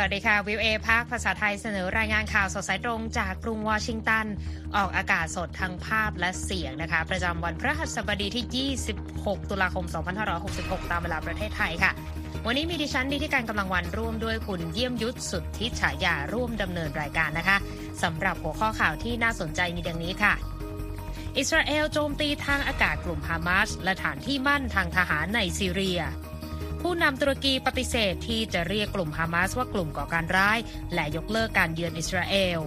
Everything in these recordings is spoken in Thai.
สวัสดีค่ะ วิวเอภาคภาษาไทยเสนอรายงานข่าวสดสายตรงจากกรุงวอชิงตัน ออกอากาศสดทั้งภาพและเสียงนะคะ ประจำวันพระหัสบดีที่ 26 ตุลาคม 2566 ตามเวลาประเทศไทยค่ะ วันนี้มีดิฉันดีที่การกำลังวันร่วมด้วยคุณเยี่ยมยุทธสุดทิฉายาร่วมดำเนินรายการนะคะสำหรับหัวข้อข่าวที่น่าสนใจมีดังนี้ค่ะอิสราเอลโจมตีทางอากาศกลุ่มฮามาสและฐานที่มั่นทางทหารในซีเรีย ผู้นำตุรกีปฏิเสธที่จะเรียกกลุ่มฮามาสว่ากลุ่มก่อการร้าย และยกเลิกการเยือนอิสราเอล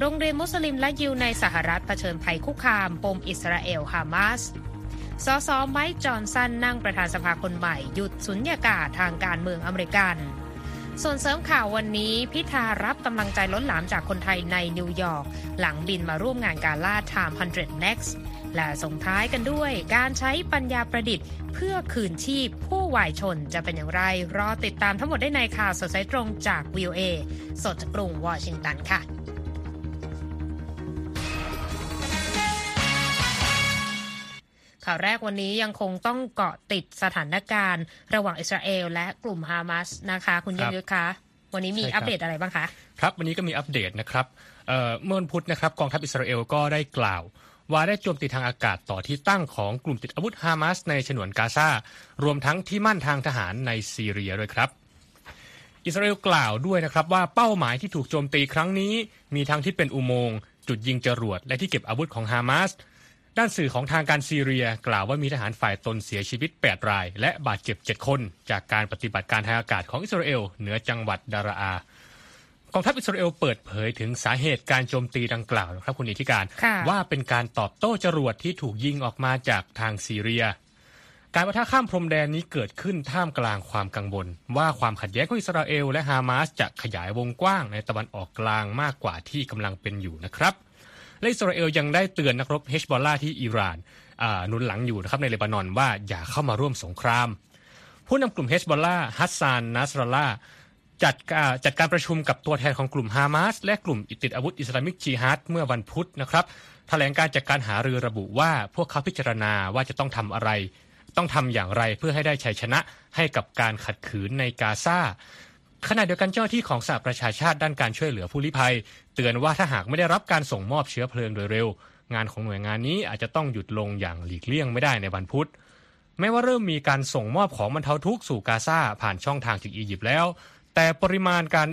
โรงเรียนมุสลิมและยิวในสหรัฐเผชิญภัยคุกคามปมอิสราเอลฮามาสสสไมค์จอห์นสันนั่งประธานสภาคนใหม่ หยุดสุญญากาศทางการเมืองอเมริกัน ส่วนเสริมข่าววันนี้พิธารับกำลังใจล้นหลามจากคนไทยในนิวยอร์ก หลังบินมาร่วมงานการล่า Time 100 Next และส่งท้ายกันด้วยการใช้ปัญญาประดิษฐ์ เพื่อคืนชีพผู้ วายชนจะเป็นอย่างไร รอติดตามทั้งหมดได้ในข่าวสดสายตรงจาก VOA สดจากกรุงวอชิงตันค่ะข่าวแรกวันนี้ยังคงต้องเกาะติดสถานการณ์ ระหว่างอิสราเอลและกลุ่มฮามาสนะคะ คุณยยุทธคะ วันนี้มีอัปเดตอะไรบ้างคะ ครับ วันนี้ก็มีอัปเดตนะครับเมื่อวันพุธนะครับกองทัพอิสราเอลก็ได้กล่าว ว่าได้โจมตีทางอากาศต่อที่ตั้งของกลุ่มติดอาวุธฮามาสในฉนวนกาซารวมทั้งที่มั่นทางทหารในซีเรียด้วยครับ อิสราเอลกล่าวด้วยนะครับว่าเป้าหมายที่ถูกโจมตีครั้งนี้ มีทั้งที่เป็นอุโมงค์จุดยิงจรวดและที่เก็บอาวุธของฮามาสด้านสื่อของทางการซีเรียกล่าวว่ามีทหารฝ่ายตนเสียชีวิต 8 ราย และบาดเจ็บ 7 คน จากการปฏิบัติการทางอากาศของอิสราเอลเหนือจังหวัดดาราอา องทัพอิสราเอลเปิดเผยถึงสาเหตุการโจมตีดังกล่าวนะครับคุณอิทธิการ ว่าเป็นการตอบโต้จรวดที่ถูกยิงออกมาจากทางซีเรีย การประทะข้ามพรมแดนนี้เกิดขึ้นท่ามกลางความกังวล ว่าความขัดแย้งของอิสราเอลและฮามาสจะขยายวงกว้างในตะวันออกกลางมากกว่าที่กำลังเป็นอยู่นะครับและอิสราเอลยังได้เตือนนักรบเฮชบอลลาที่อิหร่านหนุนหลังอยู่นะครับในเลบานอนว่าอย่าเข้ามาร่วมสงคราม ผู้นำกลุ่มเฮชบอลลาฮัสซานนัสรลา จัดจัดการประชุมกับตัวแทนของกลุ่มฮามาสและกลุ่มอิติดอาวุธอิสลามิกจีฮัดเมื่อวันพุธนะครับแถลงการจากการหารือระบุว่าพวกเขาพิจารณาว่าจะต้องทำอะไร ต้องทำอย่างไรเพื่อให้ได้ชัยชนะให้กับการขัดขืนในกาซาขณะเดียวกันเจ้าที่ของสหประชาชาติด้านการช่วยเหลือผู้ลี้ภัย เตือนว่าถ้าหากไม่ได้รับการส่งมอบเชื้อเพลิงโดยเร็ว งานของหน่วยงานนี้อาจจะต้องหยุดลงอย่างหลีกเลี่ยงไม่ได้ในวันพุธแม้ว่าเริ่มมีการส่งมอบของบรรเทาทุกข์สู่กาซาผ่านช่องทางจากอียิปต์แล้ว แต่ปริมาณการ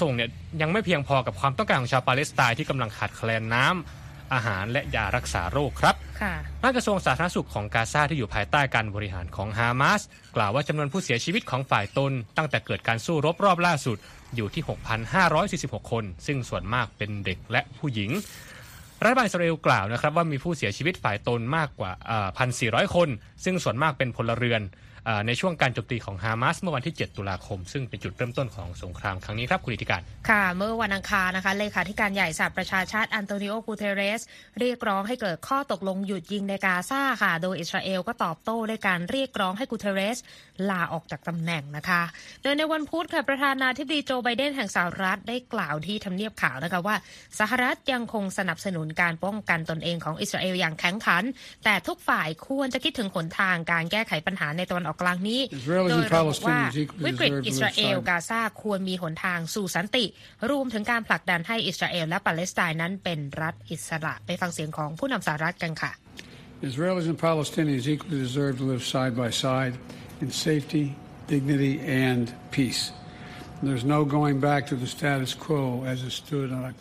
ส่งเนี่ยยังไม่เพียงพอกับความต้องการของชาวปาเลสไตน์ที่กำลังขาดแคลนน้ำอาหารและยารักษาโรคครับด้านกระทรวงสาธารณสุขของกาซาที่อยู่ภายใต้การบริหารของฮามาสกล่าวว่าจำนวนผู้เสียชีวิตของฝ่ายตน ตั้งแต่เกิดการสู้รบรอบล่าสุดอยู่ที่ 6,546 คน ซึ่งส่วนมากเป็นเด็กและผู้หญิง รัฐบาลอิสราเอลกล่าวนะครับว่ามีผู้เสียชีวิตฝ่ายตนมากกว่า 1,400 คน ซึ่งส่วนมากเป็นพลเรือน ในช่วงการโจมตีของฮามาสเมื่อวันที่ 7 ตุลาคม ซึ่งเป็นจุดเริ่มต้นของสงครามครั้งนี้ครับคุณนิติการ ค่ะ เมื่อวันอังคารนะคะเลขาธิการใหญ่สหประชาชาติอันโตนิโอกูเทเรส เรียกร้องให้เกิดข้อตกลงหยุดยิงในกาซาค่ะ โดยอิสราเอลก็ตอบโต้ด้วยการเรียกร้องให้กูเทเรส ลาออกจากตำแหน่งนะคะ โดยในวันพุธค่ะประธานาธิบดีโจไบเดนแห่งสหรัฐได้กล่าวที่ทำเนียบขาวนะคะว่าสหรัฐยังคงสนับสนุนการป้องกันตนเองของอิสราเอลอย่างแข็งขัน แต่ทุกฝ่ายควรจะคิดถึงหนทางการแก้ไขปัญหาในตะวันออกกลางนี้ โดยระบุว่าวิกฤตอิสราเอลกาซาควรมีหนทางสู่สันติ รวมถึงการผลักดันให้อิสราเอลและปาเลสไตน์นั้นเป็นรัฐอิสระไปฟังเสียงของผู้นำสหรัฐกันค่ะ Israelis and Palestinians equally deserve to live side by side in safety, dignity, and peace.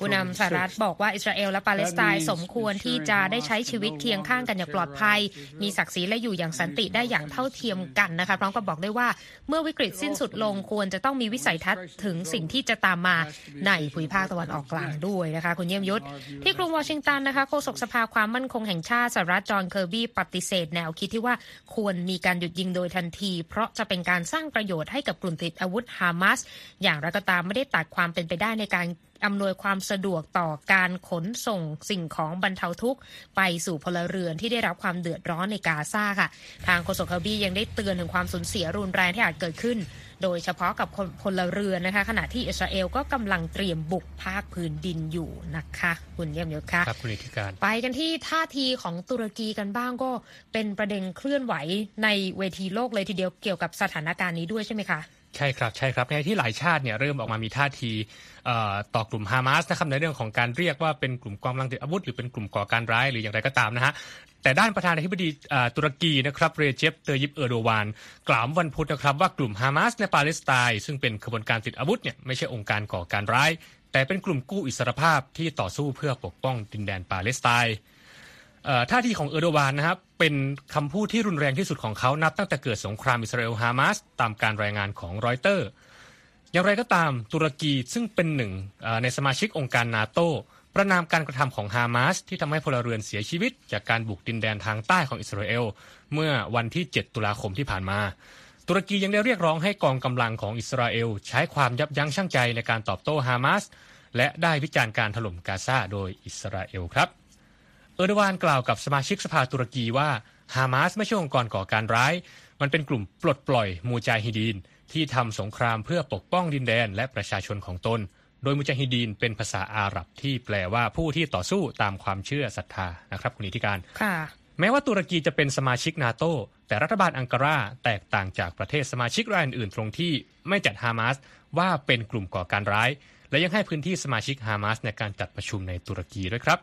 ผู้นำสหรัฐบอกว่าอิสราเอลและปาเลสไตน์สมควรที่จะได้ใช้ชีวิตเคียงข้างกันอย่างปลอดภัย มีศักดิ์ศรีและอยู่อย่างสันติได้อย่างเท่าเทียมกันนะคะพร้อมกับบอกได้ว่าเมื่อวิกฤตสิ้นสุดลงควรจะต้องมีวิสัยทัศน์ถึงสิ่งที่จะตามมาในภูมิภาคตะวันออกกลางด้วยนะคะคุณเยี่ยมยุทธที่กรุงวอชิงตันนะคะโฆษกสภาความมั่นคงแห่งชาติสหรัฐจอห์นเคอร์บี้ปฏิเสธแนวคิดที่ว่าควรมีการหยุดยิงโดยทันที เพราะจะเป็นการสร้างประโยชน์ให้กับกลุ่มติดอาวุธฮามาสอย่างไรก็ตามไม่ได้ตัดความเป็นไปได้ในการอำนวยความสะดวกต่อการขนส่งสิ่งของบรรเทาทุกข์ ไปสู่พลเรือนที่ได้รับความเดือดร้อนในกาซาค่ะ ทางโฆษกคาบียังได้เตือนถึงความสูญเสียรุนแรงที่อาจเกิดขึ้น โดยเฉพาะกับพลเรือนนะคะ ขณะที่อิสราเอลก็กำลังเตรียมบุกภาคพื้นดินอยู่นะคะคุณเยี่ยมยศค่ะครับคุณอิทธิการ ไปกันที่ท่าทีของตุรกีกันบ้างก็เป็นประเด็นเคลื่อนไหวในเวทีโลกเลยทีเดียวเกี่ยวกับสถานการณ์นี้ด้วยใช่ไหมคะ ใช่ครับใช่ครับในที่หลายชาติเนี่ยเริ่มออกมามีท่าทีต่อกลุ่มฮามาสนะครับในเรื่องของการเรียกว่าเป็นกลุ่มกองกำลังติดอาวุธ หรือเป็นกลุ่มก่อการร้ายหรืออย่างไรก็ตามนะฮะแต่ด้านประธานาธิบดีตุรกีนะครับเรเจปเตยิปเออโดวาน กล่าววันพุธนะครับว่ากลุ่มฮามาสในปาเลสไตน์ซึ่งเป็นขบวนการติดอาวุธเนี่ยไม่ใช่องค์การก่อการร้าย แต่เป็นกลุ่มกู้อิสรภาพที่ต่อสู้เพื่อปกป้องดินแดนปาเลสไตน์ ท่าทีของเออร์โดวานนะครับเป็นคำพูดที่รุนแรงที่สุดของเขานับตั้งแต่เกิดสงครามอิสราเอลฮามาสตามการรายงานของรอยเตอร์ อย่างไรก็ตามตุรกีซึ่งเป็นหนึ่งในสมาชิกองค์การนาโตประนามการกระทำของฮามาสที่ทำให้พลเรือนเสียชีวิต จากการบุกดินแดนทางใต้ของอิสราเอลเมื่อวันที่ 7 ตุลาคมที่ผ่านมา ตุรกียังได้เรียกร้องให้กองกำลังของอิสราเอลใช้ความยับยั้งชั่งใจในการตอบโต้ฮามาสและได้วิจารณ์การถล่มกาซาโดยอิสราเอลครับ เออร์ดวานกล่าวกับสมาชิกสภาตุรกีว่าฮามาสไม่ใช่องค์กรก่อการร้าย มันเป็นกลุ่มปลดปล่อยมูจาฮิดีน ที่ทำสงครามเพื่อปกป้องดินแดนและประชาชนของตน โดยมุจาฮิดีนเป็นภาษาอาหรับที่แปลว่าผู้ที่ต่อสู้ตามความเชื่อศรัทธานะครับคุณนิติการค่ะแม้ว่าตุรกีจะเป็นสมาชิกนาโตแต่รัฐบาลอังการาแตกต่างจากประเทศสมาชิกรายอื่นๆตรงที่ไม่จัดฮามาสว่าเป็นกลุ่มก่อการร้าย และยังให้พื้นที่สมาชิกฮามาสในการจัดประชุมในตุรกีด้วยครับ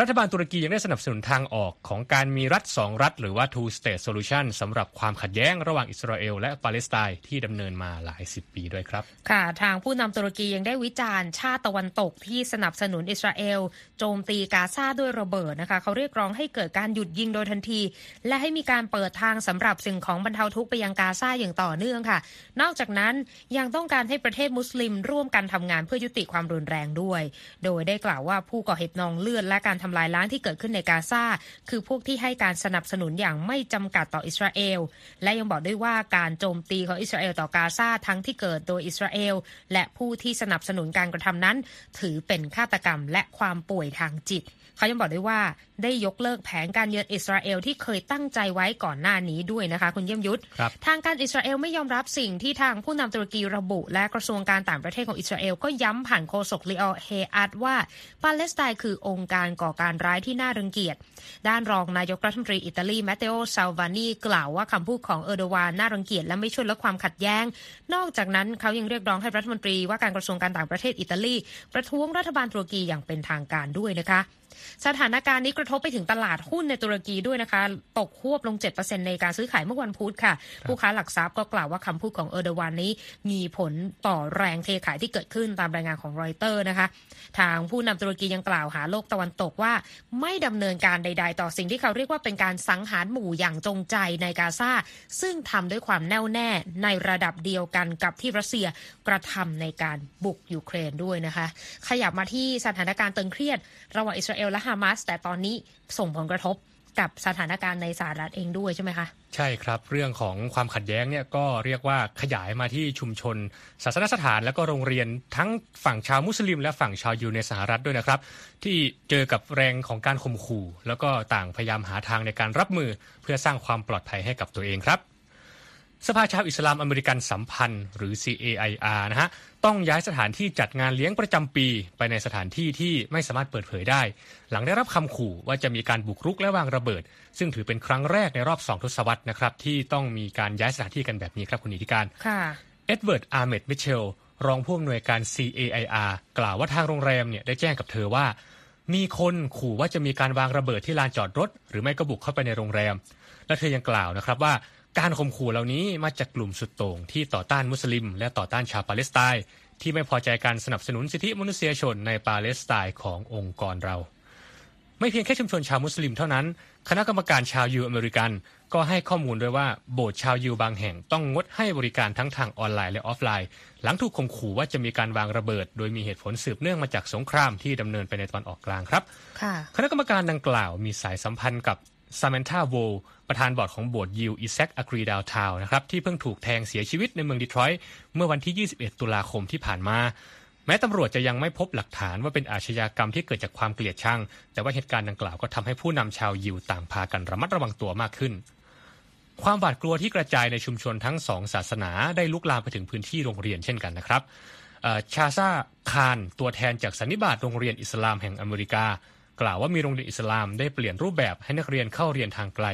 รัฐบาลตุรกียังได้สนับสนุนทางออกของการมีรัฐสองรัฐ หรือว่า two state solution สำหรับความขัดแย้งระหว่างอิสราเอลและปาเลสไตน์ที่ดำเนินมาหลายสิบปีด้วยครับ ค่ะ ทางผู้นำตุรกียังได้วิจารณ์ชาติตะวันตกที่สนับสนุนอิสราเอลโจมตีกาซาด้วยระเบิดนะคะ เขาเรียกร้องให้เกิดการหยุดยิงโดยทันที และให้มีการเปิดทางสำหรับสิ่งของบรรเทาทุกข์ไปยังกาซาอย่างต่อเนื่องค่ะ นอกจากนั้นยังต้องการให้ประเทศมุสลิมร่วมกันทำงานเพื่อยุติความรุนแรงด้วย โดยได้กล่าวว่าผู้ก่อเหตุนองเลือดและการทำลายล้างที่เกิดขึ้นในกาซาคือพวกที่ให้การสนับสนุนอย่างไม่จำกัดต่ออิสราเอล และยังบอกด้วยว่าการโจมตีของอิสราเอลต่อกาซาทั้งที่เกิดโดยอิสราเอล และผู้ที่สนับสนุนการกระทำนั้น ถือเป็นฆาตกรรมและความป่วยทางจิต เขายังบอกด้วยว่าได้ยกเลิกแผนการเยือนอิสราเอลที่เคยตั้งใจไว้ก่อนหน้านี้ด้วยนะคะ คุณเยี่ยมยุทธทางการอิสราเอลไม่ยอมรับสิ่งที่ทางผู้นำตุรกีระบุ และกระทรวงการต่างประเทศของอิสราเอลก็ย้ำผ่านโฆษกลีออร์ไฮอัตว่าปาเลสไตน์คือองค์การก่อการร้ายที่น่ารังเกียจ ด้านรองนายกรัฐมนตรีอิตาลีแมตเตโอซาลวานีกล่าวว่าคำพูดของเออร์ดวานน่ารังเกียจและไม่ช่วยลดความขัดแย้ง นอกจากนั้นเขายังเรียกร้องให้รัฐมนตรีว่าการกระทรวงการต่างประเทศอิตาลี ประท้วงรัฐบาลตุรกีอย่างเป็นทางการด้วยนะคะ สถานการณ์นี้กระทบไปถึงตลาดหุ้นในตุรกีด้วยนะคะ ตกควบลง 7%ในการซื้อขายเมื่อวันพุธค่ะ ผู้ค้าหลักทรัพย์ก็กล่าวว่าคำพูดของเออร์เดวานนี้ มีผลต่อแรงเทขายที่เกิดขึ้นตามรายงานของรอยเตอร์นะคะ ทางผู้นำตุรกียังกล่าวหาโลกตะวันตกว่า ไม่ดำเนินการใด ๆ ต่อสิ่งที่เขาเรียกว่าเป็นการสังหารหมู่อย่างจงใจในกาซาซึ่งทำด้วยความแน่วแน่ในระดับเดียวกันกับที่รัสเซียกระทำในการบุกยูเครนด้วยนะคะ ขยับมาที่สถานการณ์ตึงเครียดระหว่างอิสราเอลและฮามาสแต่ตอนนี้ส่งผลกระทบกับสถานการณ์ในสหรัฐเองด้วยใช่ไหมคะ ใช่ครับ เรื่องของความขัดแย้งเนี่ยก็เรียกว่าขยายมาที่ชุมชน ศาสนสถานและก็โรงเรียนทั้งฝั่งชาวมุสลิม และฝั่งชาวยูในสหรัฐด้วยนะครับ ที่เจอกับแรงของการข่มขู่ แล้วก็ต่างพยายามหาทางในการรับมือเพื่อสร้างความปลอดภัยให้กับตัวเองครับสภาชาวอิสลามอเมริกันสัมพันธ์หรือ CAIR นะฮะ ต้องย้ายสถานที่จัดงานเลี้ยงประจำปี ไปในสถานที่ที่ไม่สามารถเปิดเผยได้ หลังได้รับคำขู่ว่าจะมีการบุกรุกและวางระเบิด ซึ่งถือเป็นครั้งแรกในรอบสองทศวรรษนะครับที่ต้องมีการย้ายสถานที่กันแบบนี้ครับคุณนิติการเอ็ดเวิร์ดอาร์เมดมิเชลรองผู้อำนวยการ CAIR กล่าวว่าทางโรงแรมเนี่ยได้แจ้งกับเธอว่า มีคนขู่ว่าจะมีการวางระเบิดที่ลานจอดรถ หรือไม่ก็บุกเข้าไปในโรงแรม และเธอยังกล่าวนะครับว่า การข่มขู่เหล่านี้มาจากกลุ่มสุดโต่งที่ต่อต้านมุสลิม และต่อต้านชาวปาเลสไตน์ที่ไม่พอใจการสนับสนุนสิทธิมนุษยชนในปาเลสไตน์ขององค์กรเรา ไม่เพียงแค่ชุมชนชาวมุสลิมเท่านั้น คณะกรรมการชาวยิวอเมริกัน ก็ให้ข้อมูลด้วยว่าโบสถ์ชาวยิวบางแห่งต้องงดให้บริการทั้งทางออนไลน์และออฟไลน์ หลังถูกข่มขู่ว่าจะมีการวางระเบิด โดยมีเหตุผลสืบเนื่องมาจากสงครามที่ดำเนินไปในตะวันออกกลางครับคณะกรรมการดังกล่าวมีสายสัมพันธ์กับซาแมนธาวอลล์ ประธานบอร์ดของโบสถ์ยิวไอแซกอะกรีดาวน์ทาวน์นะครับที่เพิ่งถูกแทงเสียชีวิตในเมืองดีทรอยต์เมื่อวันที่ 21 ตุลาคมที่ผ่านมา แม้ตำรวจจะยังไม่พบหลักฐานว่าเป็นอาชญากรรมที่เกิดจากความเกลียดชัง แต่ว่าเหตุการณ์ดังกล่าวก็ทำให้ผู้นำชาวยิวต่างพากันระมัดระวังตัวมากขึ้นความหวาดกลัวที่กระจายในชุมชนทั้งสองศาสนาได้ลุกลามไปถึงพื้นที่โรงเรียนเช่นกันนะครับชาซาคานตัวแทนจากสันนิบาตโรงเรียนอิสลามแห่งอเมริกา กล่าวว่ามีโรงเรียนอิสลามได้เปลี่ยนรูปแบบให้นักเรียนเข้าเรียนทางไกล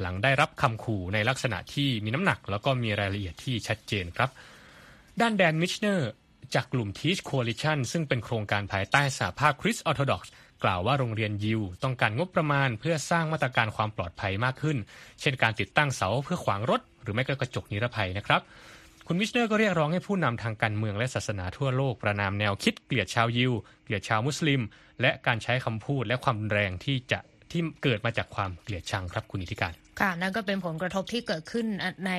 หลังได้รับคำขู่ในลักษณะที่มีน้ำหนัก แล้วก็มีรายละเอียดที่ชัดเจนครับ ด้านแดนมิชเนอร์จากกลุ่ม Teach Coalition ซึ่งเป็นโครงการภายใต้สหภาพคริสต์ออร์โธดอกซ์กล่าวว่าโรงเรียนยิวต้องการงบประมาณเพื่อสร้างมาตรการความปลอดภัยมากขึ้น เช่นการติดตั้งเสาเพื่อขวางรถ หรือไม่ก็กระจกนิรภัยนะครับ คุณมิชเนอร์ก็เรียกร้องให้ผู้นำทางการเมืองและศาสนาทั่วโลกประนามแนวคิดเกลียดชาวยิว เกลียดชาวมุสลิม และการใช้คำพูดและความแรงที่จะที่เกิดมาจากความเกลียดชังครับคุณอิทธิการ ค่ะนั่นก็เป็นผลกระทบที่เกิดขึ้นใน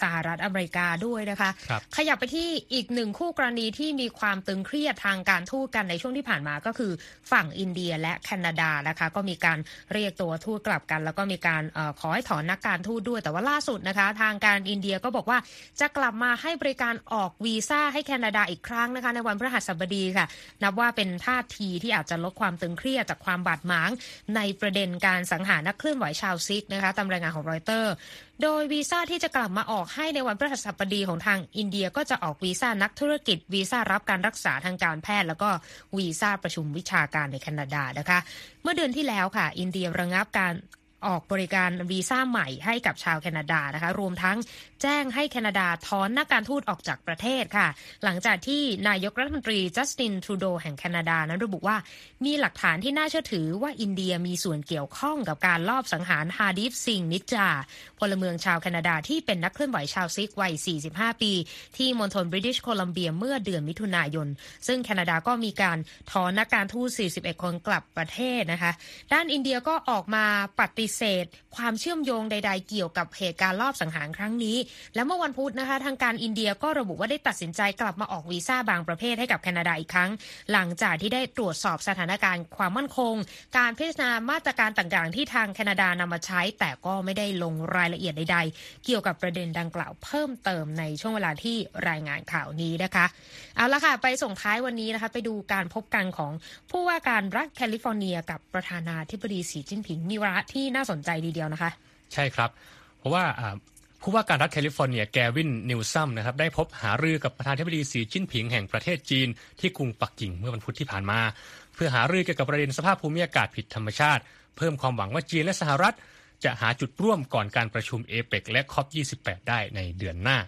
สหรัฐอเมริกาด้วยนะคะคขยับไปที่อีกหนึ่งคู่กรณีที่มีความตึงเครียดทางการทูตกันในช่วงที่ผ่านมาก็คือฝั่งอินเดียและแคนาดานะคะ ก็มีการเรียกตัวทูตกลับกัน แล้วก็มีการอขอให้ถอนนักการทูตด้วย แต่ว่าล่าสุดนะคะ ทางการอินเดียก็บอกว่าจะกลับมาให้บริการออกวีซ่าให้แคนาดาอีกครั้งนะคะ ในวันพฤหัสบดีค่ะ นับว่าเป็นท่าทีที่อาจจะลดความตึงเครียดจากความบาดหมางในประเด็นการสังหารนักเคลื่อนไหวชาวซิกข์นะคะตามรายงานของรอยเตอร์ โดยวีซ่าที่จะกลับมาออกให้ในวันพฤหัสบดีของทางอินเดียก็จะออกวีซ่านักธุรกิจ วีซ่ารับการรักษาทางการแพทย์ แล้วก็วีซ่าประชุมวิชาการในแคนาดานะคะ เมื่อเดือนที่แล้วค่ะ อินเดียระงับการ ออกบริการวีซ่าใหม่ให้กับชาวแคนาดานะคะ รวมทั้งแจ้งให้แคนาดาถอนนักการทูตออกจากประเทศค่ะ หลังจากที่นายกรัฐมนตรีจัสตินทรูโดแห่งแคนาดานั้นระบุว่ามีหลักฐานที่น่าเชื่อถือว่าอินเดียมีส่วนเกี่ยวข้องกับการลอบสังหารฮาดิฟซิงนิจา พลเมืองชาวแคนาดาที่เป็นนักเคลื่อนไหวชาวซิกข์วัย 45 ปี ที่มณฑลบริติชโคลัมเบียเมื่อเดือนมิถุนายน ซึ่งแคนาดาก็มีการถอนนักการทูต 41 คนกลับประเทศนะคะ ด้านอินเดียก็ออกมาปฏิเสธ ความเชื่อมโยงใด ๆ เกี่ยวกับเหตุการณ์ลอบสังหารครั้งนี้ และเมื่อวันพุธนะคะ ทางการอินเดียก็ระบุว่าได้ตัดสินใจกลับมาออกวีซ่าบางประเภทให้กับแคนาดาอีกครั้ง หลังจากที่ได้ตรวจสอบสถานการณ์ความมั่นคง การพิจารณามาตรการต่างๆ ที่ทางแคนาดานำมาใช้ แต่ก็ไม่ได้ลงรายละเอียดใด ๆ เกี่ยวกับประเด็นดังกล่าวเพิ่มเติมในช่วงเวลาที่รายงานข่าวนี้นะคะเอาละค่ะไปส่งท้ายวันนี้นะคะ ไปดูการพบกันของผู้ว่าการรัฐแคลิฟอร์เนีย กับประธานาธิบดีสีจิ้นผิงมีวาระที่น่าน่าสนใจดีเดียวนะคะ ใช่ครับ เพราะว่าผู้ว่าการรัฐแคลิฟอร์เนียแกวินนิวซัมนะครับได้พบหารือกับประธานาธิบดีสีจิ้นผิงแห่งประเทศจีน ที่กรุงปักกิ่งเมื่อวันพุธที่ผ่านมา เพื่อหารือเกี่ยวกับประเด็นสภาพภูมิอากาศผิดธรรมชาติ เพิ่มความหวังว่าจีนและสหรัฐ จะหาจุดร่วมก่อนการประชุมเอเปกและ COP 28 ได้ในเดือนหน้า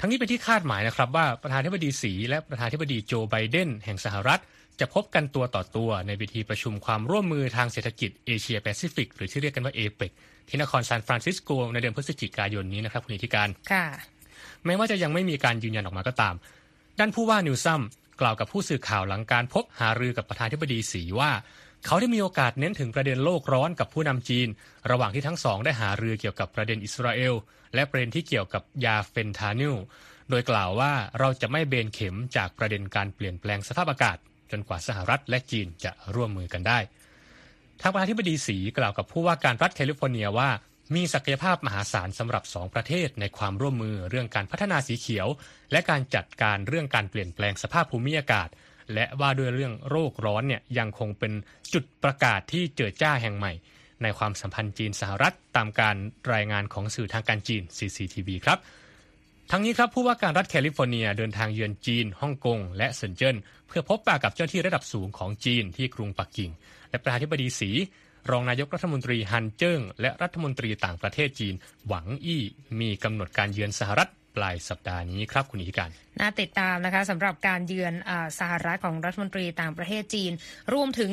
ทั้งนี้เป็นที่คาดหมายนะครับว่าประธานาธิบดีสีและประธานาธิบดีโจไบเดนแห่งสหรัฐ จะพบกันตัวต่อตัวในเวทีประชุมความร่วมมือทางเศรษฐกิจเอเชียแปซิฟิกหรือที่เรียกกันว่าเอเปกที่นครซานฟรานซิสโกในเดือนพฤศจิกายนนี้นะครับคุณอิทธิการค่ะแม้ว่าจะยังไม่มีการยืนยันออกมาก็ตาม ด้านผู้ว่านิวซัมกล่าวกับผู้สื่อข่าวหลังการพบหารือกับประธานาธิบดีสีว่า เขาได้มีโอกาสเน้นถึงประเด็นโลกร้อนกับผู้นำจีน ระหว่างที่ทั้งสองได้หารือเกี่ยวกับประเด็นอิสราเอล และประเด็นที่เกี่ยวกับยาเฟนทานิลโดยกล่าวว่าเราจะไม่เบนเข็มจากประเด็นการเปลี่ยนแปลงสภาพอากาศ จนกว่าสหรัฐและจีนจะร่วมมือกันได้ ทางประธานธิบดีสีกล่าวกับผู้ว่าการรัฐแคลิฟอร์เนียว่ามีศักยภาพมหาศาลสำหรับสองประเทศในความร่วมมือเรื่องการพัฒนาสีเขียว และการจัดการเรื่องการเปลี่ยนแปลงสภาพภูมิอากาศ และว่าด้วยเรื่องโรคร้อนเนี่ยยังคงเป็นจุดประกายที่เจิดจ้าแห่งใหม่ ในความสัมพันธ์จีนสหรัฐตามการรายงานของสื่อทางการจีน CCTV ครับ ทั้งนี้ครับผู้ว่าการรัฐแคลิฟอร์เนียเดินทางเยือนจีนฮ่องกง และเซินเจิ้นเพื่อพบปะกับเจ้าหน้าที่ระดับสูงของจีนที่กรุงปักกิ่ง และประธานาธิบดีสี รองนายกรัฐมนตรีฮันเจิ้งและรัฐมนตรีต่างประเทศจีน หวังอี้มีกำหนดการเยือนสหรัฐปลายสัปดาห์นี้ครับคุณอิทธิการน่าติดตามนะคะสำหรับการเยือนอสหรัฐของรัฐมนตรีต่างประเทศจีน รวมถึง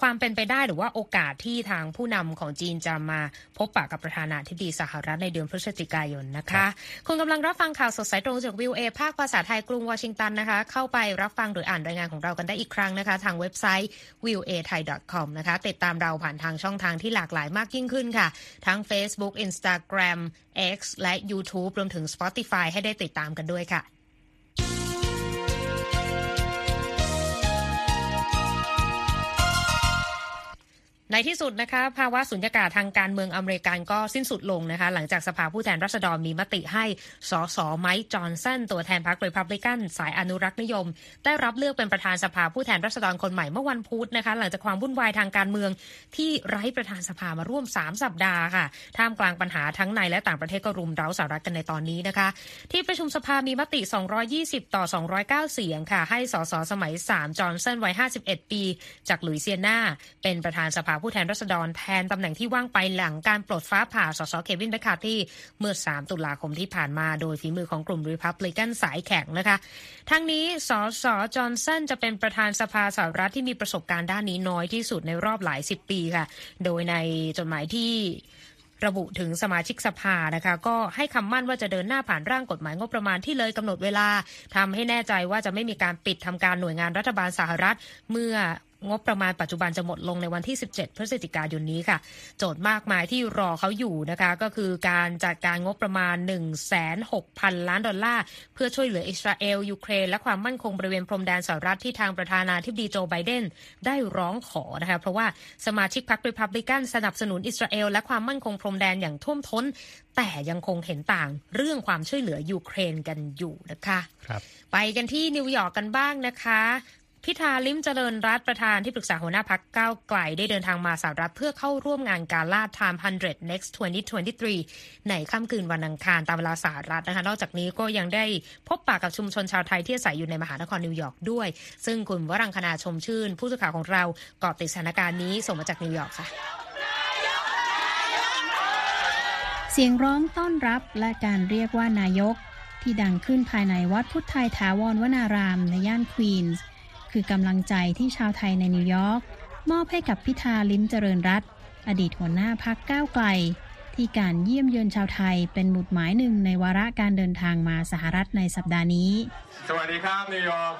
ความเป็นไปได้หรือว่าโอกาสที่ทางผู้นำของจีนจะมาพบปะกับประธานาธิบดีสหรัฐในเดือนพฤศจิกายนนะคะคุณกำลังรับฟังข่าวสดสายตรงจากวิวเอภาคภาษาไทยกรุงวอชิงตันนะคะ เข้าไปรับฟังหรืออ่านรายงานของเรากันได้อีกครั้งนะคะ ทางเว็บไซต์ v i e w a thai com นะคะติดตามเราผ่านทางช่องทางที่หลากหลายมากยิ่งขึ้นค่ะ ทั้ง Facebook Instagram X และ YouTube รวมถึง Spotify ให้ได้ติดตามกันด้วยค่ะ ในที่สุดนะคะภาวะสุญญากาศทางการเมืองอเมริกันก็สิ้นสุดลงนะคะ หลังจากสภาผู้แทนราษฎรมีมติให้สสไมค์จอห์นสันตัวแทนพรรครีพับลิกันสายอนุรักษ์นิยม ได้รับเลือกเป็นประธานสภาผู้แทนราษฎรคนใหม่เมื่อวันพุธนะคะ หลังจากความวุ่นวายทางการเมืองที่ไร้ประธานสภามาร่วม 3 สัปดาห์ค่ะ ท่ามกลางปัญหาทั้งในและต่างประเทศก็รุมเร้าสหรัฐกันในตอนนี้นะคะ ที่ประชุมสภามีมติ 220 ต่อ 209 เสียงค่ะ ให้สสสมัย 3 จอห์นสันวัย 51 ปี จากหลุยเซียนาเป็นประธานสภาผู้แทนราษฎรแทนตำแหน่งที่ว่างไปหลังการปลดฟ้าผ่าสสเควินแบคคาที่เมื่อ 3 ตุลาคมที่ผ่านมาโดยฝีมือของกลุ่มริพับลิกันสายแข็งนะคะ ทั้งนี้สสจอห์นสันจะเป็นประธานสภาสหรัฐที่มีประสบการณ์ด้านนี้น้อยที่สุดในรอบหลายสิบปีค่ะ โดยในจดหมายที่ระบุถึงสมาชิกสภานะคะ ก็ให้คำมั่นว่าจะเดินหน้าผ่านร่างกฎหมายงบประมาณที่เลยกำหนดเวลาทำให้แน่ใจว่าจะไม่มีการปิดทำการหน่วยงานรัฐบาลสหรัฐ เมื่อ งบประมาณปัจจุบันจะหมดลงในวันที่ 17 พฤศจิกายนนี้ค่ะ โจทย์มากมายที่รอเขาอยู่นะคะ ก็คือการจัดการงบประมาณ 1,600 ล้านดอลลาร์ เพื่อช่วยเหลืออิสราเอล ยูเครน และความมั่นคงบริเวณพรมแดนสหรัฐที่ทางประธานาธิบดีโจไบเดนได้ร้องขอนะคะ เพราะว่าสมาชิกพรรครีพับลิกันสนับสนุนอิสราเอลและความมั่นคงพรมแดนอย่างท่วมท้น แต่ยังคงเห็นต่างเรื่องความช่วยเหลือยูเครนกันอยู่นะคะครับไปกันที่นิวยอร์กกันบ้างนะคะ พิธาลิ้มเจริญรัตน์ประธานที่ปรึกษาหัวหน้าพรรคก้าวไกลได้เดินทางมาสหรัฐเพื่อเข้าร่วมงานกาล่า Time 100 Next 2023 ในค่ำคืนวันอังคารตามเวลาสหรัฐนะคะ นอกจากนี้ก็ยังได้พบปะกับชุมชนชาวไทยที่อาศัยอยู่ในมหานครนิวยอร์กด้วย ซึ่งคุณวรังคณาชมชื่น ผู้สื่อข่าวของเราเกาะติดสถานการณ์นี้ส่งมาจากนิวยอร์กค่ะเสียงร้องต้อนรับและการเรียกว่านายก ที่ดังขึ้นภายในวัดพุทธไทยถาวรวนารามในย่านควีนส์ คือกำลังใจที่ชาวไทยในนิวยอร์กมอบให้กับพิธาลิ้มเจริญรัตน์อดีตหัวหน้าพรรคก้าวไกล ที่การเยี่ยมเยือนชาวไทยเป็นหมุดหมายหนึ่งในวาระการเดินทางมาสหรัฐในสัปดาห์นี้ สวัสดีครับนิวยอร์ก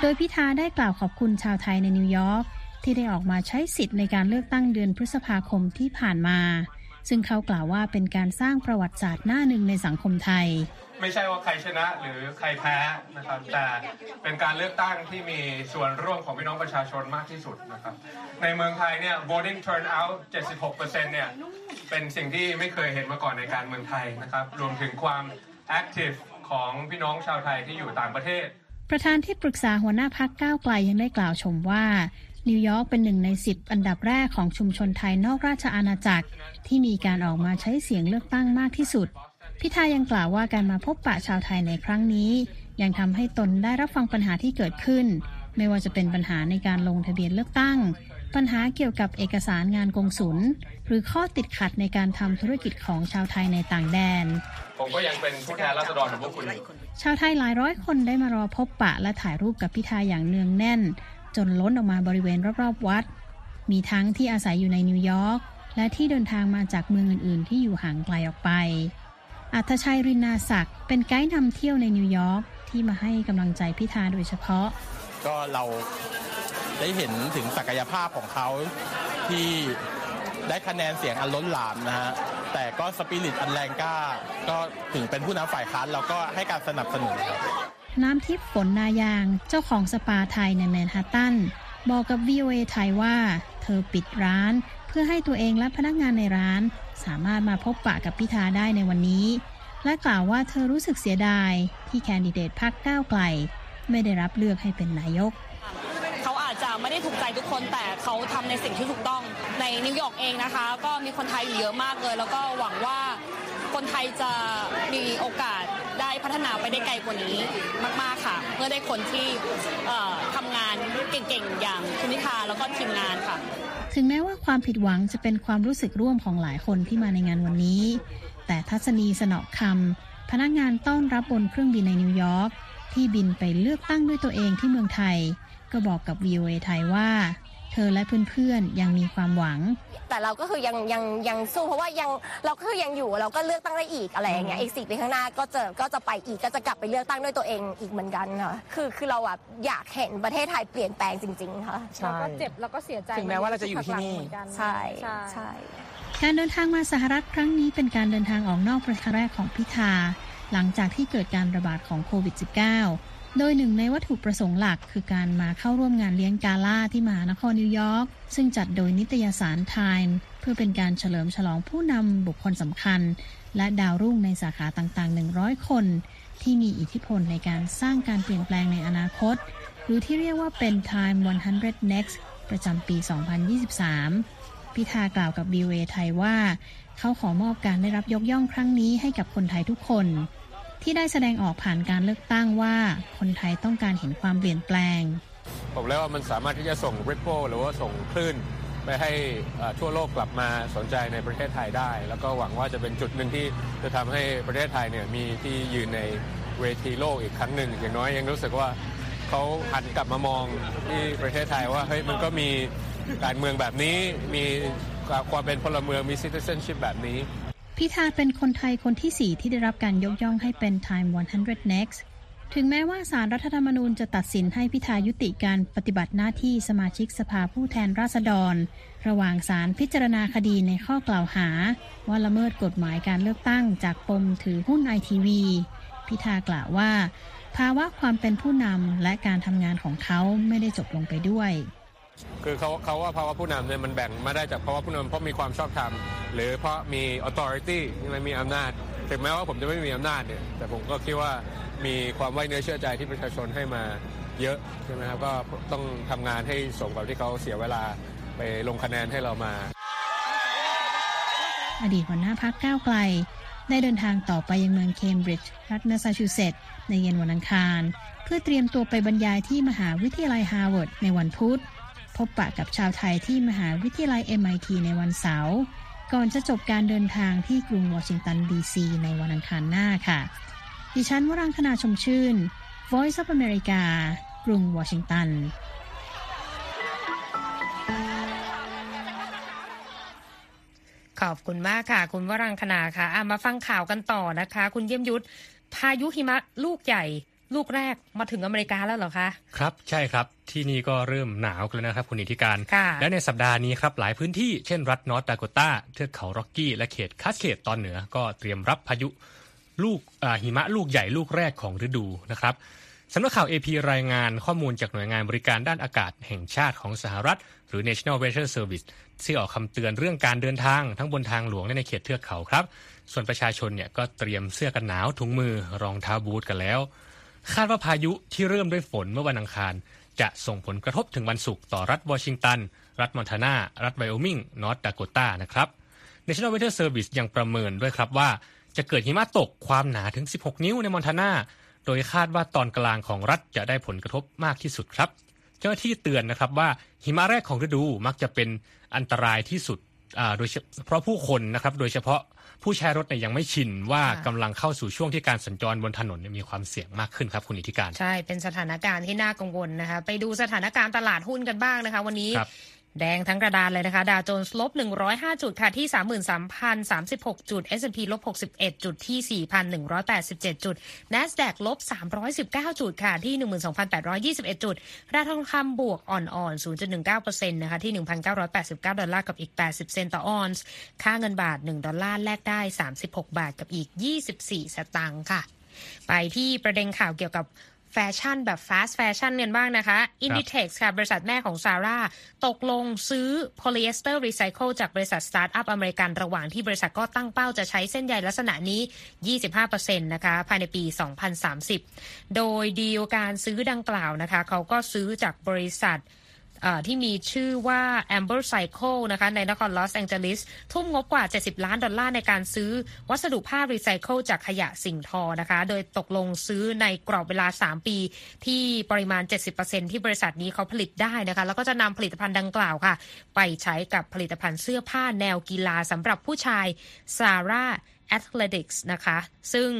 โดยพิธาได้กล่าวขอบคุณชาวไทยในนิวยอร์กที่ได้ออกมาใช้สิทธิ์ในการเลือกตั้งเดือนพฤษภาคมที่ผ่านมา ซึ่งเขากล่าวว่าเป็นการสร้างประวัติศาสตร์หน้าหนึ่งในสังคมไทย ไม่ใช่ว่าใครชนะหรือใครแพ้นะครับแต่เป็นการเลือกตั้งที่มีส่วนร่วมของพี่น้องประชาชนมากที่สุดนะครับในเมืองไทยเนี่ย voting turnout 76%เนี่ยเป็นสิ่งที่ไม่เคยเห็นมาก่อนในการเมืองไทยนะครับรวมถึงความ active ของพี่น้องชาวไทยที่อยู่ต่างประเทศประธานที่ปรึกษาหัวหน้าพักก้าวไกลยังได้กล่าวชมว่า นิวยอร์กเป็นหนึ่งในสิบอันดับแรกของชุมชนไทยนอกราชอาณาจักร ที่มีการออกมาใช้เสียงเลือกตั้งมากที่สุด พิธายังกล่าวว่าการมาพบปะชาวไทยในครั้งนี้ ยังทำให้ตนได้รับฟังปัญหาที่เกิดขึ้น ไม่ว่าจะเป็นปัญหาในการลงทะเบียนเลือกตั้ง ปัญหาเกี่ยวกับเอกสารงานกงสุลหรือข้อติดขัดในการทำธุรกิจของชาวไทยในต่างแดน ผมก็ยังเป็นผู้แทนราษฎรของพวกคุณอยู่ชาวไทยหลายร้อยคนได้มารอพบปะและถ่ายรูปกับพิธาอย่างเนืองแน่น จนล้นออกมาบริเวณรอบๆวัด มีทั้งที่อาศัยอยู่ในนิวยอร์กและที่เดินทางมาจากเมืองอื่น ๆ ที่อยู่ห่างไกลออกไป อัธชัยรินาศักดิ์เป็นไกด์นำเที่ยวในนิวยอร์กที่มาให้กำลังใจพิธาโดยเฉพาะ ก็เราได้เห็นถึงศักยภาพของเขาที่ได้คะแนนเสียงอันล้นหลามนะฮะ แต่ก็สปิริตอันแรงกล้า ก็ถึงเป็นผู้นำฝ่ายค้านเราก็ให้การสนับสนุนครับ น้ำทิพย์ฝนนายางเจ้าของสปาไทยในแมนฮัตตัน บอกกับ VOA ไทยว่า เธอปิดร้าน เพื่อให้ตัวเองและพนักงานในร้าน สามารถมาพบปะกับพิธาได้ในวันนี้ และกล่าวว่าเธอรู้สึกเสียดาย ที่แคนดิเดตพรรคก้าวไกล ไม่ได้รับเลือกให้เป็นนายกเขาอาจจะไม่ได้ถูกใจทุกคนแต่เขาทำในสิ่งที่ถูกต้องในนิวยอร์กเองนะคะ ก็มีคนไทยอยู่เยอะมากเลย แล้วก็หวังว่าคนไทยจะมีโอกาส พัฒนาไปได้ไกลกว่านี้มาก ๆ ค่ะเมื่อได้คนที่เอ่อทำงานเก่ง ๆ อย่างคุณนิธาแล้วก็ทีมงานค่ะ ถึงแม้ว่าความผิดหวังจะเป็นความรู้สึกร่วมของหลายคนที่มาในงานวันนี้ แต่ทัศนีสนอคำพนักงานต้อนรับบนเครื่องบินในนิวยอร์กที่บินไปเลือกตั้งด้วยตัวเองที่เมืองไทย ก็บอกกับ VOA ไทยว่า อและเพื่อนๆยังมีความหวัง แต่เราก็คือยังยังยังสู้เพราะว่ายังเราก็คือยังอยู่เราก็เลือกตั้งได้อีกอะไรอย่างเงี้ยอีกสี่ปีข้างหน้าก็จะก็จะไปอีกก็จะกลับไปเลือกตั้งด้วยตัวเองอีกเหมือนกันค่ะคือคือเราแบบอยากเห็นประเทศไทยเปลี่ยนแปลงจริง ๆ ค่ะเราก็เจ็บแล้วก็เสียใจถึงแม้ว่าเราจะอยู่ที่นี่เหมืกัใช่ใช่ใช่การเดินทางมาสหรัฐครั้งนี้เป็นการเดินทางออกนอกประเทศแรกของพิธาหลังจากที่เกิดการระบาดของโควิด -19 โดยหนึ่งในวัตถุประสงค์หลักคือการมาเข้าร่วมงานเลี้ยงกาล่าที่มหานครนิวยอร์กซึ่งจัดโดยนิตยสาร Time เพื่อเป็นการเฉลิมฉลองผู้นำบุคคลสำคัญ และดาวรุ่งในสาขาต่างๆ 100 คน ที่มีอิทธิพลในการสร้างการเปลี่ยนแปลงในอนาคต หรือที่เรียกว่าเป็น Time 100 Next ประจำปี 2023 พิธากล่าวกับ BOA ไทยว่า เขาขอมอบการได้รับยกย่องครั้งนี้ให้กับคนไทยทุกคน ที่ได้แสดงออกผ่านการเลือกตั้งว่า คนไทยต้องการเห็นความเปลี่ยนแปลง ผมเรียว่ามันสามารถที่จะส่ง ripple หรือว่าส่งคลื่นไปให้ทั่วโลกกลับมาสนใจในประเทศไทยได้ แล้วก็หวังว่าจะเป็นจุดหนึ่งที่จะทำให้ประเทศไทยเนี่ยมีที่ยืนในเวทีโลกอีกครั้งหนึ่งอย่างน้อยยังรู้สึกว่าเขาหันกลับมามองที่ประเทศไทยว่าเฮ้ยมันก็มีการเมืองแบบนี้ มีความเป็นพลเมืองมี citizenship แบบนี้ พิธาเป็นคนไทยคนที่ 4 ที่ได้รับการยกย่องให้เป็น Time 100 Next ถึงแม้ว่าสารรัฐธรรมนูญจะตัดสินให้พิธายุติการปฏิบัติหน้าที่สมาชิกสภาผู้แทนราษฎร ระหว่างสารพิจารณาคดีในข้อกล่าวหา ว่าละเมิดกฎหมายการเลือกตั้งจากปมถือหุ้นไอทีวีพิธากล่าวว่า ภาวะความเป็นผู้นำและการทำงานของเขาไม่ได้จบลงไปด้วย คือเขาเขาว่าภาวะผู้นำเนี่ยมันแบ่งมาได้จากภาวะผู้นำเพราะมีความชอบธรรมหรือเพราะมี authority มันมีอำนาจถึงแม้ว่าผมจะไม่มีอำนาจเนี่ยแต่ผมก็คิดว่ามีความไว้เนื้อเชื่อใจที่ประชาชนให้มาเยอะใช่ไหมครับก็ต้องทำงานให้สมกับที่เขาเสียเวลาไปลงคะแนนให้เรามา อดีตหัวหน้าพักก้าวไกล ได้เดินทางต่อไปยังเมืองเคมบริดจ์รัฐแมสซาชูเซตส์ในเย็นวันอังคาร เพื่อเตรียมตัวไปบรรยายที่มหาวิทยาลัยฮาร์วาร์ดในวันพุธ พบปะกับชาวไทยที่มหาวิทยาลัย MIT ในวันเสาร์ก่อนจะจบการเดินทางที่กรุงวอชิงตันดีซีในวันอังคารหน้าค่ะ ดิฉันวรังคณาชมชื่น Voice of America กรุงวอชิงตันขอบคุณมากค่ะ คุณวรังคณาค่ะ มาฟังข่าวกันต่อนะคะ คุณเยี่ยมยุทธพายุหิมะลูกใหญ่ ลูกแรกมาถึงอเมริกาแล้วเหรอคะ ครับใช่ครับที่นี่ก็เริ่มหนาวกันแล้วนะครับ คุณอิทธิการ และในสัปดาห์นี้ครับหลายพื้นที่เช่นรัฐนอร์ทดาโกตาเทือกเขาร็อกกี้ และเขตแคสเคดตอนเหนือ ก็เตรียมรับพายุลูกหิมะลูกใหญ่ลูกแรกของฤดูนะครับสำนักข่าว AP รายงานข้อมูลจากหน่วยงานบริการด้านอากาศแห่งชาติของสหรัฐ หรือ National Weather Service ที่ออกคำเตือนเรื่องการเดินทางทั้งบนทางหลวงและในเขตเทือกเขาครับ ส่วนประชาชนเนี่ยก็เตรียมเสื้อกันหนาวถุงมือรองเท้าบูทกันแล้ว คาดว่าพายุที่เริ่มด้วยฝนเมื่อวันอังคาร จะส่งผลกระทบถึงวันศุกร์ต่อรัฐวอชิงตัน รัฐมอนทานา รัฐไวโอมิง นอร์ทดาโกตานะครับ National Weather Service ยังประเมินด้วยครับว่า จะเกิดหิมะตกความหนาถึง 16 นิ้วในมอนทานา โดยคาดว่าตอนกลางของรัฐจะได้ผลกระทบมากที่สุดครับ เจ้าหน้าที่เตือนนะครับว่าหิมะแรกของฤดูมักจะเป็นอันตรายที่สุดโดยเฉพาะผู้คนนะครับ โดยเฉพาะ ผู้ใช้รถเนี่ยยังไม่ชินว่ากำลังเข้าสู่ช่วงที่การสัญจรบนถนนมีความเสี่ยงมากขึ้นครับคุณอิทธิการ ใช่เป็นสถานการณ์ที่น่ากังวลนะคะไปดูสถานการณ์ตลาดหุ้นกันบ้างนะคะ วันนี้ แดงทั้งกระดานเลยนะคะ ดาวโจนส์ลบ 105 จุดค่ะที่ 33,036 จุด S&P ลบ 61 จุดที่ 4,187 จุด NASDAQ ลบ 319 จุดค่ะที่ 12,821 จุด ราคาทองคำบวกอ่อนๆ 0.19%นะคะที่ 1,989 ดอลลาร์กับอีก 80 เซนต์ต่อออนซ์ ค่าเงินบาท 1 ดอลลาร์แลกได้ 36 บาทกับอีก 24 สตางค์ค่ะ ไปที่ประเด็นข่าวเกี่ยวกับ แฟชั่นแบบ fast fashion กันบ้างนะคะ Inditex ค่ะ บริษัทแม่ของ Zara ตกลงซื้อโพลีเอสเตอร์รีไซเคิลจากบริษัทสตาร์ทอัพอเมริกันระหว่างที่บริษัทก็ตั้งเป้าจะใช้เส้นใยลักษณะนี้ 25%นะคะภายในปี 2030 โดยดีลการซื้อดังกล่าวนะคะ เขาก็ซื้อจากบริษัท ที่มีชื่อว่า Amber Cycle นะคะในนครลอสแองเจลิสทุ่มงบกว่า 70 ล้านดอลลาร์ในการซื้อวัสดุผ้ารีไซเคิลจากขยะสิ่งทอนะคะ โดยตกลงซื้อในกรอบเวลา 3 ปี ที่ปริมาณ 70%ที่บริษัทนี้เขาผลิตได้นะคะ แล้วก็จะนำผลิตภัณฑ์ดังกล่าวค่ะ ไปใช้กับผลิตภัณฑ์เสื้อผ้าแนวกีฬาสำหรับผู้ชาย Zara Athletics นะคะ ซึ่ง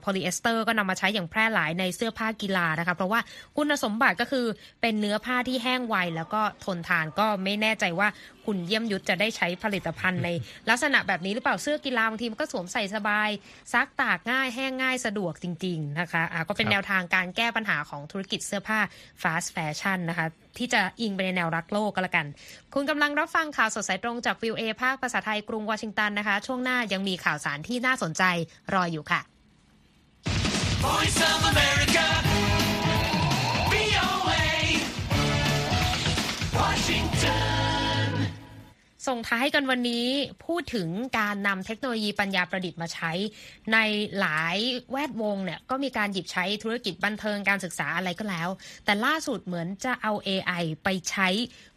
โพลีเอสเตอร์ก็นำมาใช้อย่างแพร่หลายในเสื้อผ้ากีฬานะคะเพราะว่าคุณสมบัติก็คือเป็นเนื้อผ้าที่แห้งไวแล้วก็ทนทานก็ไม่แน่ใจว่าคุณเยี่ยมยุทธจะได้ใช้ผลิตภัณฑ์ในลักษณะแบบนี้หรือเปล่าเสื้อกีฬาบางทีมันก็สวมใส่สบายซักตากง่ายแห้งง่ายสะดวกจริง ๆ นะคะก็เป็นแนวทางการแก้ปัญหาของธุรกิจเสื้อผ้า fast fashion นะคะที่จะอิงไปในแนวรักโลกก็แล้วกัน คุณกำลังรับฟังข่าวสดสายตรงจากวิวเอภาคภาษาไทยกรุงวอชิงตันนะคะ ช่วงหน้ายังมีข่าวสารที่น่าสนใจรออยู่ค่ะ Voice of America VOA Washington ส่งท้ายกันวันนี้พูดถึงการนำเทคโนโลยีปัญญาประดิษฐ์มาใช้ ในหลายแวดวงเนี่ยก็มีการหยิบใช้ธุรกิจบันเทิงการศึกษาอะไรก็แล้ว แต่ล่าสุดเหมือนจะเอา AI ไปใช้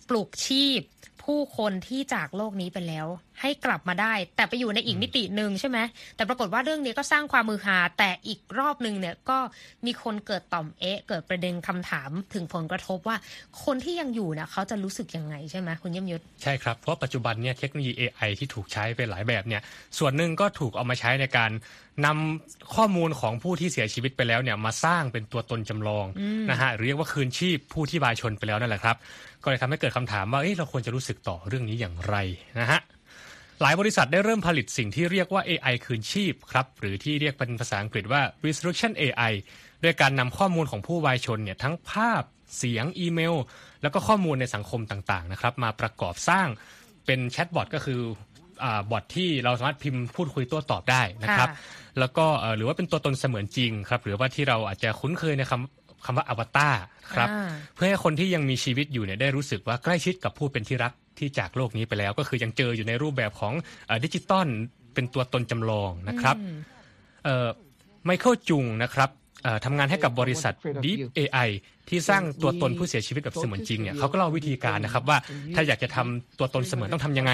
ปลุกชีพ ผู้คนที่จากโลกนี้ไปแล้ว ให้กลับมาได้ แต่ไปอยู่ในอีกมิติหนึ่งใช่ไหมแต่ปรากฏว่าเรื่องนี้ก็สร้างความมือหา แต่อีกรอบหนึ่งเนี่ยก็มีคนเกิดต่อมเอ๊ะ เกิดประเด็นคำถามถึงผลกระทบว่า คนที่ยังอยู่เนี่ยเขาจะรู้สึกยังไงใช่ไหมคุณเยี่ยมยศใช่ครับเพราะปัจจุบันเนี่ยเทคโนโลยี AI ที่ถูกใช้ไปหลายแบบเนี่ยส่วนหนึ่งก็ถูกเอามาใช้ในการนำข้อมูลของผู้ที่เสียชีวิตไปแล้วเนี่ยมาสร้างเป็นตัวตนจำลองนะฮะหรือเรียกว่าคืนชีพผู้ที่บายชนไปแล้วนั่นแหละครับ ก็เลยทำให้เกิดคำถามว่าเเราควรจะรู้สึกต่อเรื่องนี้อย่างไรนะฮะ หลายบริษัทได้เริ่มผลิตสิ่งที่เรียกว่า AI คืนชีพครับ หรือที่เรียกเป็นภาษาอังกฤษว่า resurrection AI ด้วยการนำข้อมูลของผู้วายชนเนี่ยทั้งภาพ เสียง อีเมล แล้วก็ข้อมูลในสังคมต่างๆนะครับมาประกอบสร้างเป็นแชทบอทก็คือบอทที่เราสามารถพิมพ์พูดคุยโต้ตอบได้นะครับ แล้วก็หรือว่าเป็นตัวตนเสมือนจริงครับ หรือว่าที่เราอาจจะคุ้นเคยในคำ คำว่าอวตารครับ เพื่อให้คนที่ยังมีชีวิตอยู่เนี่ยได้รู้สึกว่าใกล้ชิดกับผู้เป็นที่รักที่จากโลกนี้ไปแล้ว ก็คือยังเจออยู่ในรูปแบบของดิจิตอลเป็นตัวตนจำลองนะครับไมเคิลจุงนะครับ ทำงานให้กับบริษัท Deep AI ที่สร้างตัวตนผู้เสียชีวิตแบบเสมือนจริงเนี่ยเขาก็เล่าวิธีการนะครับว่าถ้าอยากจะทำตัวตนเสมือนต้องทํำยังไง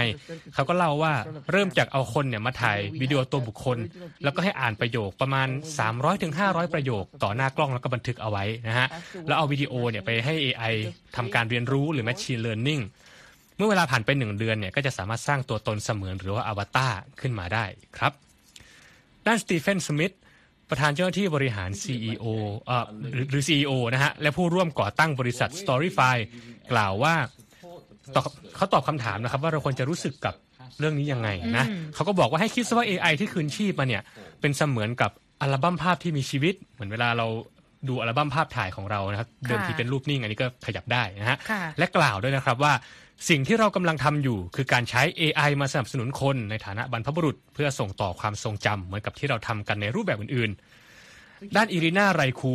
เขาก็เล่าว่าเริ่มจากเอาคนเนี่ยมาถ่ายวิดีโอตัวบุคคล แล้วก็ให้อ่านประโยคประมาณ 300-500ถึงประโยค ต่อหน้ากล้องแล้วก็บันทึกเอาไว้นะฮะแล้วเอาวิดีโอเนี่ยไปให้ AI ทำการเรียนรู้หรือ Machine Learning เมื่อเวลาผ่านไปหนึ่งเดือนเนี่ยก็จะสามารถสร้างตัวตนเสมือนหรือว่าอวตารขึ้นมาได้ครับ ด้านสตีเฟนสมิธ ประธานเจ้าหน้าที่บริหาร CEO เอ่อหรือ CEO นะฮะ และผู้ร่วมก่อตั้งบริษัท Storyfy กล่าวว่าเขาตอบคำถามนะครับ ว่าเราควรจะรู้สึกกับเรื่องนี้ยังไงนะเขาก็บอกว่าให้คิดซะว่า AI ที่คืนชีพมาเนี่ย เป็นเสมือนกับอัลบั้มภาพที่มีชีวิต เหมือนเวลาเรา ดูอัลบั้มภาพถ่ายของเรานะครับเดิมทีเป็นรูปนิ่งอันนี้ก็ขยับได้นะฮะและกล่าวด้วยนะครับว่าสิ่งที่เรากำลังทำอยู่ คือการใช้ AI มาสนับสนุนคนในฐานะบรรพบุรุษ เพื่อส่งต่อความทรงจำเหมือนกับที่เราทำกันในรูปแบบอื่น ๆ ด้านอิรินาไรคู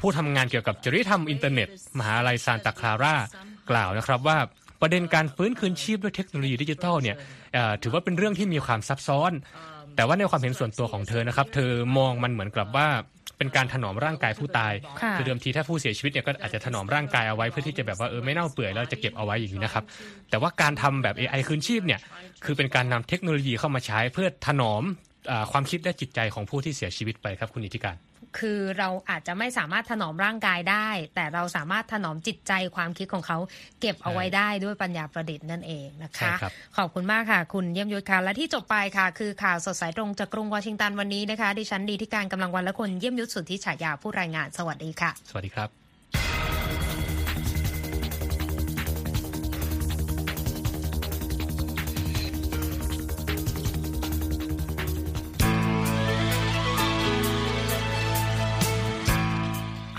ผู้ทำงานเกี่ยวกับจริยธรรมอินเทอร์เน็ต มหาลัยซานตาคลาร่ากล่าวนะครับว่าประเด็นการฟื้นคืนชีพด้วยเทคโนโลยีดิจิทัลเนี่ยถือว่าเป็นเรื่องที่มีความซับซ้อน แต่ว่าในความเห็นส่วนตัวของเธอนะครับ เธอมองมันเหมือนกับว่าเป็นการถนอมร่างกายผู้ตายคือเดิมทีถ้าผู้เสียชีวิตเนี่ยก็อาจจะถนอมร่างกายเอาไว้เพื่อที่จะแบบว่าเออไม่เน่าเปื่อยแล้วจะเก็บเอาไว้อย่างนี้นะครับ แต่ว่าการทำแบบ AI คืนชีพเนี่ยคือเป็นการนำเทคโนโลยีเข้ามาใช้เพื่อถนอมความคิดและจิตใจของผู้ที่เสียชีวิตไปครับคุณอิทธิการ คือเราอาจจะไม่สามารถถนอมร่างกายได้ แต่เราสามารถถนอมจิตใจความคิดของเขาเก็บเอาไว้ได้ด้วยปัญญาประดิษฐ์นั่นเองนะคะคขอบคุณมากค่ะ คุณเยี่ยมยศค่ะและที่จบไปค่ะ คือข่าวสดสายตรงจากกรุงวอชิงตันวันนี้นะคะ ดิฉันดีที่การกำลังวันและคนเยี่ยมยศสุทธิฉายาผู้รายงานสวัสดีค่ะ สวัสดีครับ